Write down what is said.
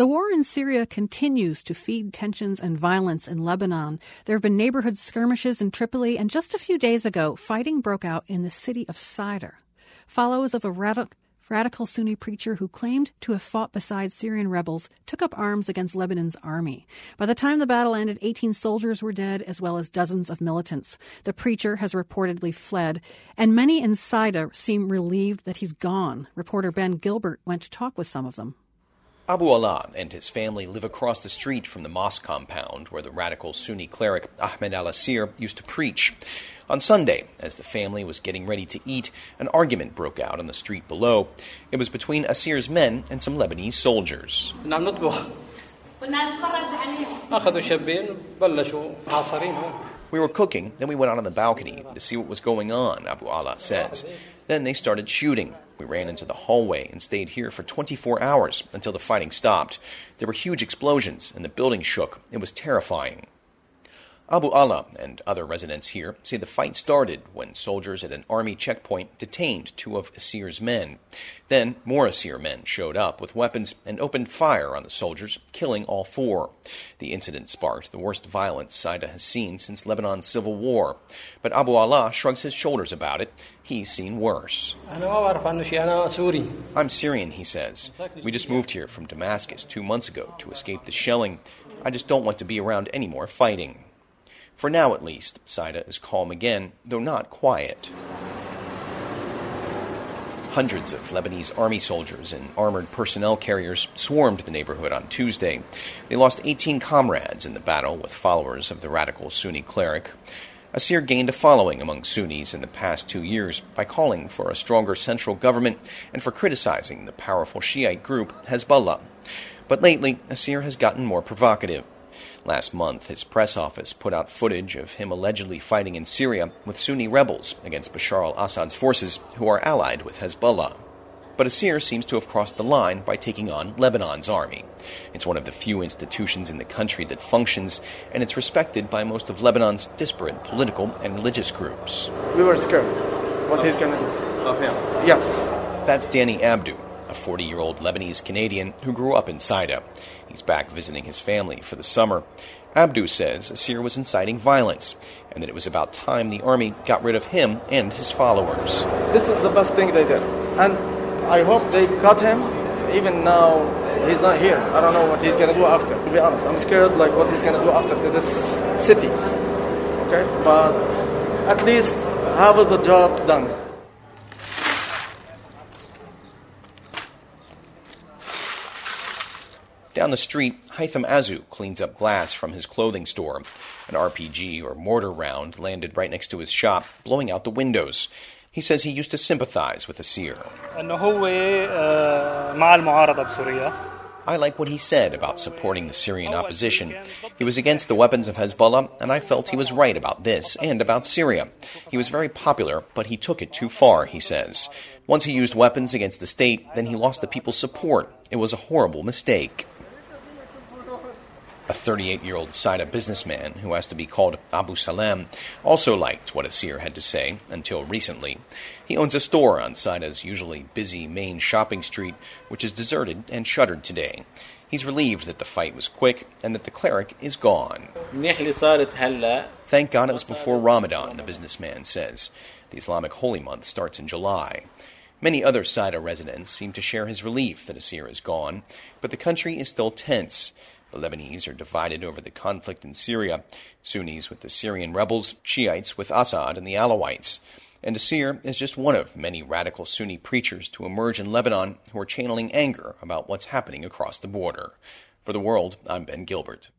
The war in Syria continues to feed tensions and violence in Lebanon. There have been neighborhood skirmishes in Tripoli, and just a few days ago, fighting broke out in the city of Saida. Followers of a radical radical Sunni preacher who claimed to have fought beside Syrian rebels took up arms against Lebanon's army. By the time the battle ended, 18 soldiers were dead, as well as dozens of militants. The preacher has reportedly fled, and many in Saida seem relieved that he's gone. Reporter Ben Gilbert went to talk with some of them. Abu Allah and his family live across the street from the mosque compound where the radical Sunni cleric Ahmed al Asir used to preach. On Sunday, as the family was getting ready to eat, an argument broke out on the street below. It was between Asir's men and some Lebanese soldiers. We were cooking, then we went out on the balcony to see what was going on, Abu Allah says. Then they started shooting. We ran into the hallway and stayed here for 24 hours until the fighting stopped. There were huge explosions and the building shook. It was terrifying. Abu Allah and other residents here say the fight started when soldiers at an army checkpoint detained two of Asir's men. Then more Asir men showed up with weapons and opened fire on the soldiers, killing all four. The incident sparked the worst violence Saida has seen since Lebanon's civil war. But Abu Allah shrugs his shoulders about it. He's seen worse. I'm Syrian, he says. We just moved here from Damascus two months ago to escape the shelling. I just don't want to be around any more fighting. For now, at least, Saida is calm again, though not quiet. Hundreds of Lebanese army soldiers and armored personnel carriers swarmed the neighborhood on Tuesday. They lost 18 comrades in the battle with followers of the radical Sunni cleric. Asir gained a following among Sunnis in the past two years by calling for a stronger central government and for criticizing the powerful Shiite group Hezbollah. But lately, Asir has gotten more provocative. Last month, his press office put out footage of him allegedly fighting in Syria with Sunni rebels against Bashar al Assad's forces, who are allied with Hezbollah. But Asir seems to have crossed the line by taking on Lebanon's army. It's one of the few institutions in the country that functions, and it's respected by most of Lebanon's disparate political and religious groups. We were scared what he's going to do. Of him? Yes. That's Danny Abdu, a 40 year old Lebanese Canadian who grew up in Saida. He's back visiting his family for the summer. Abdu says Asir was inciting violence and that it was about time the army got rid of him and his followers. This is the best thing they did. And I hope they got him. Even now, he's not here. I don't know what he's going to do after. To be honest, I'm scared like what he's going to do after to this city. Okay? But at least have the job done. Down the street, Haitham Azu cleans up glass from his clothing store. An RPG or mortar round landed right next to his shop, blowing out the windows. He says he used to sympathize with the seer. I like what he said about supporting the Syrian opposition. He was against the weapons of Hezbollah, and I felt he was right about this and about Syria. He was very popular, but he took it too far, he says. Once he used weapons against the state, then he lost the people's support. It was a horrible mistake. A 38 year old Saida businessman who has to be called Abu Salem also liked what Asir had to say until recently. He owns a store on Saida's usually busy main shopping street, which is deserted and shuttered today. He's relieved that the fight was quick and that the cleric is gone. Thank God it was before Ramadan, the businessman says. The Islamic holy month starts in July. Many other Saida residents seem to share his relief that Asir is gone, but the country is still tense. The Lebanese are divided over the conflict in Syria Sunnis with the Syrian rebels, Shiites with Assad and the Alawites. And Asir is just one of many radical Sunni preachers to emerge in Lebanon who are channeling anger about what's happening across the border. For the world, I'm Ben Gilbert.